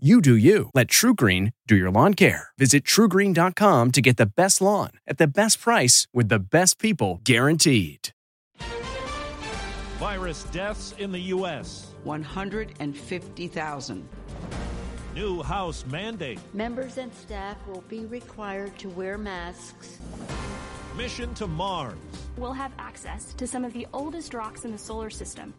You do you. Let TruGreen do your lawn care. Visit trugreen.com to get the best lawn at the best price with the best people guaranteed. Virus deaths in the U.S. 150,000. New House mandate. Members and staff will be required to wear masks. Mission to Mars. We'll have access to some of the oldest rocks in the solar system.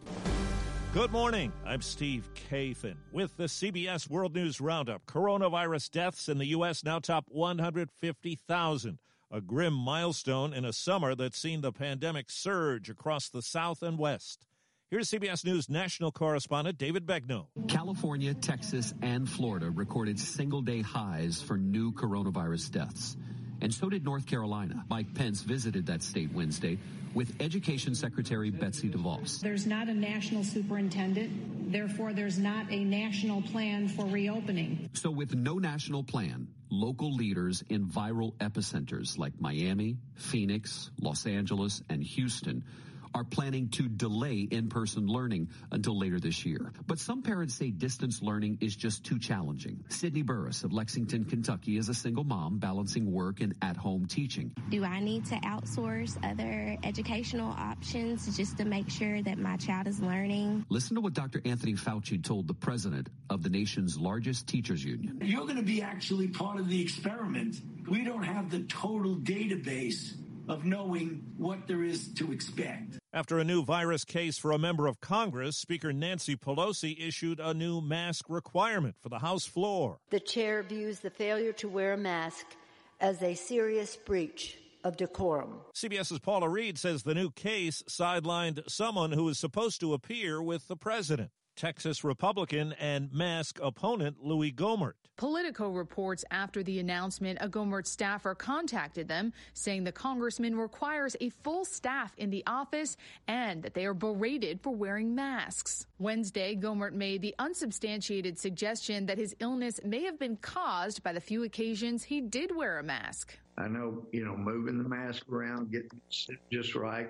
Good morning. I'm Steve Kathan with the CBS World News Roundup. Coronavirus deaths in the U.S. now top 150,000, a grim milestone in a summer that's seen the pandemic surge across the South and West. Here's CBS News national correspondent David Begnaud. California, Texas, and Florida recorded single day highs for new coronavirus deaths. And so did North Carolina. Mike Pence visited that state Wednesday with Education Secretary Betsy DeVos. There's not a national superintendent. Therefore, there's not a national plan for reopening. So, with no national plan, local leaders in viral epicenters like Miami, Phoenix, Los Angeles, and Houston are planning to delay in-person learning until later this year. But some parents say distance learning is just too challenging. Sydney Burris of Lexington, Kentucky is a single mom balancing work and at-home teaching. Do I need to outsource other educational options just to make sure that my child is learning? Listen to what Dr. Anthony Fauci told the president of the nation's largest teachers union. You're going to be actually part of the experiment. We don't have the total database of knowing what there is to expect. After a new virus case for a member of Congress, Speaker Nancy Pelosi issued a new mask requirement for the House floor. The chair views the failure to wear a mask as a serious breach of decorum. CBS's Paula Reid says the new case sidelined someone who was supposed to appear with the president. Texas Republican and mask opponent Louis Gohmert. Politico reports after the announcement, a Gohmert staffer contacted them saying the congressman requires a full staff in the office and that they are berated for wearing masks. Wednesday, Gohmert made the unsubstantiated suggestion that his illness may have been caused by the few occasions he did wear a mask. I know, you know, moving the mask around, getting just right,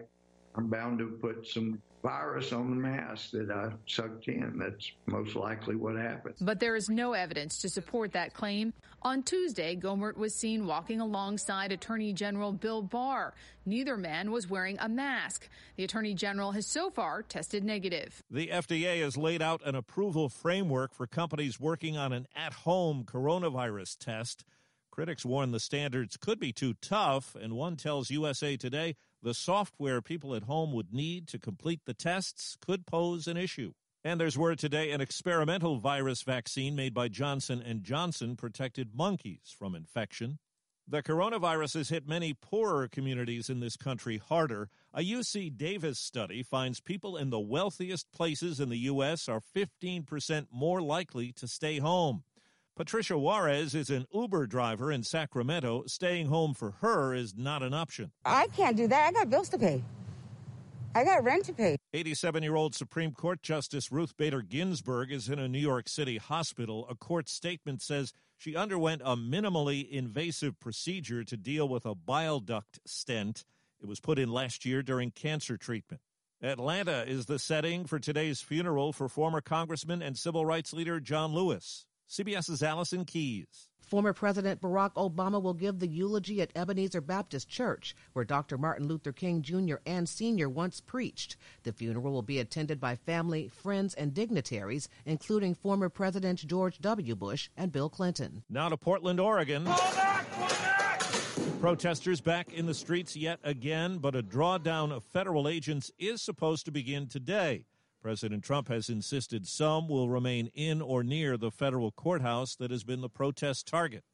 I'm bound to put some virus on the mask that I sucked in. That's most likely what happened. But there is no evidence to support that claim. On Tuesday, Gohmert was seen walking alongside Attorney General Bill Barr. Neither man was wearing a mask. The Attorney General has so far tested negative. The FDA has laid out an approval framework for companies working on an at home coronavirus test. Critics warn the standards could be too tough, and one tells USA Today the software people at home would need to complete the tests could pose an issue. And there's word today an experimental virus vaccine made by Johnson & Johnson protected monkeys from infection. The coronavirus has hit many poorer communities in this country harder. A UC Davis study finds people in the wealthiest places in the U.S. are 15% more likely to stay home. Patricia Juarez is an Uber driver in Sacramento. Staying home for her is not an option. I can't do that. I got bills to pay. I got rent to pay. 87 year old Supreme Court Justice Ruth Bader Ginsburg is in a New York City hospital. A court statement says she underwent a minimally invasive procedure to deal with a bile duct stent. It was put in last year during cancer treatment. Atlanta is the setting for today's funeral for former Congressman and civil rights leader John Lewis. CBS's Allison Keyes. Former President Barack Obama will give the eulogy at Ebenezer Baptist Church, where Dr. Martin Luther King Jr. and Sr. once preached. The funeral will be attended by family, friends, and dignitaries, including former President George W. Bush and Bill Clinton. Now to Portland, Oregon. Protesters back in the streets yet again, but a drawdown of federal agents is supposed to begin today. President Trump has insisted some will remain in or near the federal courthouse that has been the protest target.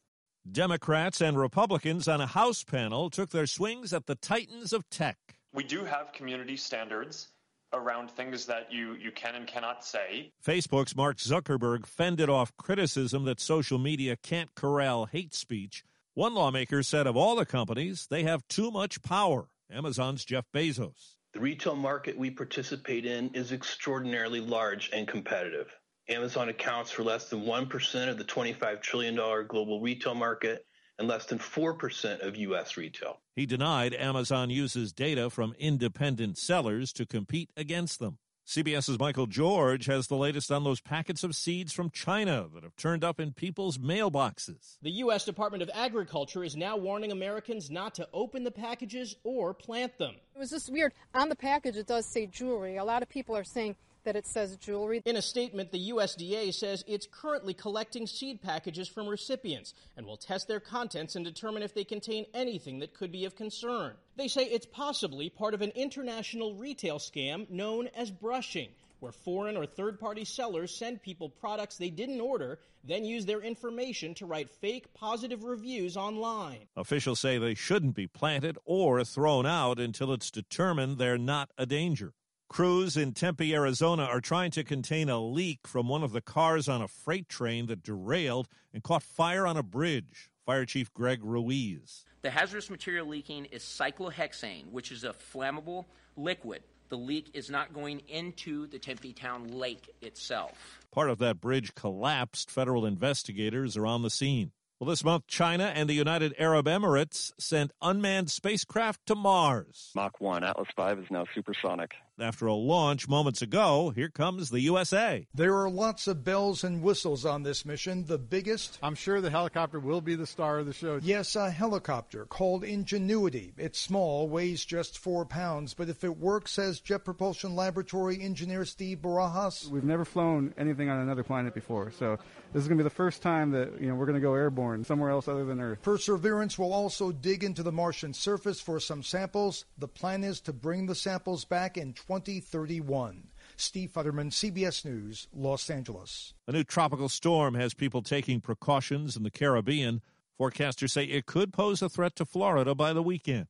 Democrats and Republicans on a House panel took their swings at the titans of tech. We do have community standards around things that you, you can and cannot say. Facebook's Mark Zuckerberg fended off criticism that social media can't corral hate speech. One lawmaker said of all the companies, they have too much power. Amazon's Jeff Bezos. The retail market we participate in is extraordinarily large and competitive. Amazon accounts for less than 1% of the $25 trillion global retail market and less than 4% of U.S. retail. He denied Amazon uses data from independent sellers to compete against them. CBS's Michael George has the latest on those packets of seeds from China that have turned up in people's mailboxes. The U.S. Department of Agriculture is now warning Americans not to open the packages or plant them. It was just weird. On the package, it does say jewelry. A lot of people are saying that it says jewelry. In a statement, the USDA says it's currently collecting seed packages from recipients and will test their contents and determine if they contain anything that could be of concern. They say it's possibly part of an international retail scam known as brushing where foreign or third party sellers send people products they didn't order, then use their information to write fake positive reviews online. Officials say they shouldn't be planted or thrown out until it's determined they're not a danger. Crews in Tempe, Arizona are trying to contain a leak from one of the cars on a freight train that derailed and caught fire on a bridge. Fire Chief Greg Ruiz. The hazardous material leaking is cyclohexane, which is a flammable liquid. The leak is not going into the Tempe Town Lake itself. Part of that bridge collapsed. Federal investigators are on the scene. Well, this month, China and the United Arab Emirates sent unmanned spacecraft to Mars. Mach 1, Atlas 5 is now supersonic. After a launch moments ago, here comes the USA. There are lots of bells and whistles on this mission. The biggest. I'm sure the helicopter will be the star of the show. Yes, a helicopter called Ingenuity. It's small, weighs just four pounds, but if it works, says Jet Propulsion Laboratory engineer Steve Barajas. We've never flown anything on another planet before, so this is going to be the first time that you know we're going to go airborne somewhere else other than Earth. Perseverance will also dig into the Martian surface for some samples. The plan is to bring the samples back in 2031. Steve Futterman, CBS News, Los Angeles. A new tropical storm has people taking precautions in the Caribbean. Forecasters say it could pose a threat to Florida by the weekend.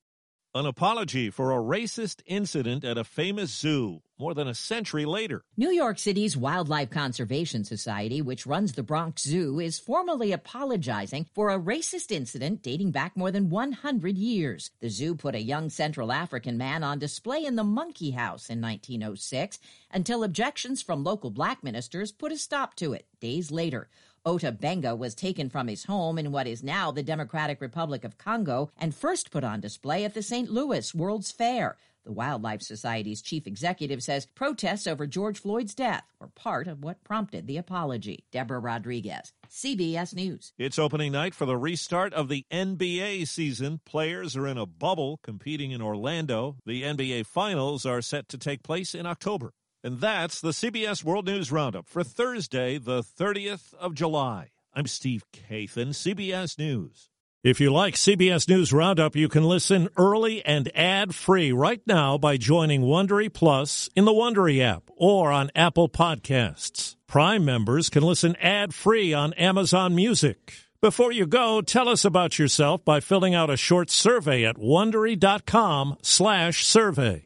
An apology for a racist incident at a famous zoo more than a century later. New York City's Wildlife Conservation Society, which runs the Bronx Zoo, is formally apologizing for a racist incident dating back more than 100 years. The zoo put a young Central African man on display in the Monkey House in 1906 until objections from local black ministers put a stop to it days later. Ota Benga was taken from his home in what is now the Democratic Republic of Congo and first put on display at the St. Louis World's Fair. The Wildlife Society's chief executive says protests over George Floyd's death were part of what prompted the apology. Deborah Rodriguez, CBS News. It's opening night for the restart of the NBA season. Players are in a bubble competing in Orlando. The NBA Finals are set to take place in October. And that's the CBS World News Roundup for Thursday, the 30th of July. I'm Steve Kathan, CBS News. If you like CBS News Roundup, you can listen early and ad-free right now by joining Wondery Plus in the Wondery app or on Apple Podcasts. Prime members can listen ad-free on Amazon Music. Before you go, tell us about yourself by filling out a short survey at wondery.com/survey.